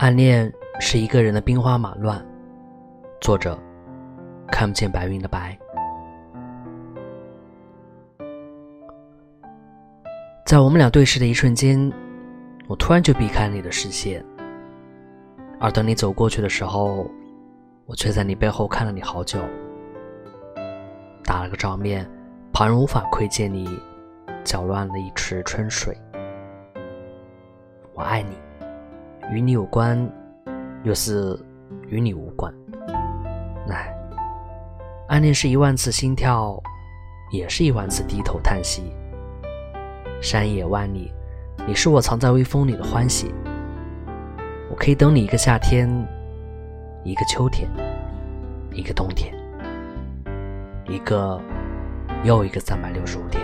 暗恋是一个人的兵荒马乱。作者：看不见白云的白。在我们俩对视的一瞬间，我突然就避开了你的视线。而等你走过去的时候，我却在你背后看了你好久。打了个照面，旁人无法窥见你搅乱了一池春水。我爱你，与你有关，又似与你无关。唉，暗恋是一万次心跳，也是一万次低头叹息。山野万里，你是我藏在微风里的欢喜。我可以等你一个夏天，一个秋天，一个冬天，一个又一个三百六十五天。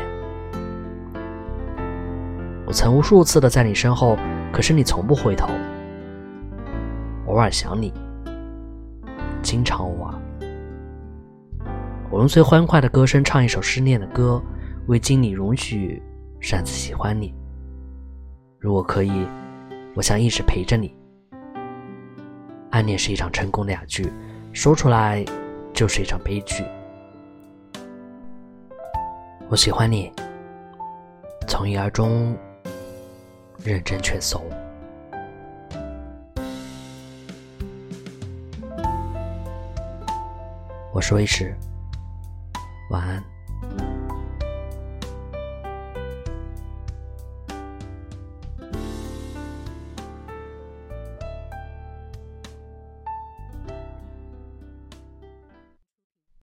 我曾无数次的在你身后，可是你从不回头。偶尔想你，经常偶尔。我用最欢快的歌声唱一首失恋的歌，为经你容许擅自喜欢你。如果可以，我想一直陪着你。暗恋是一场成功的哑剧，说出来就是一场悲剧。我喜欢你，从一而终。认真却怂。我是魏迟，晚安。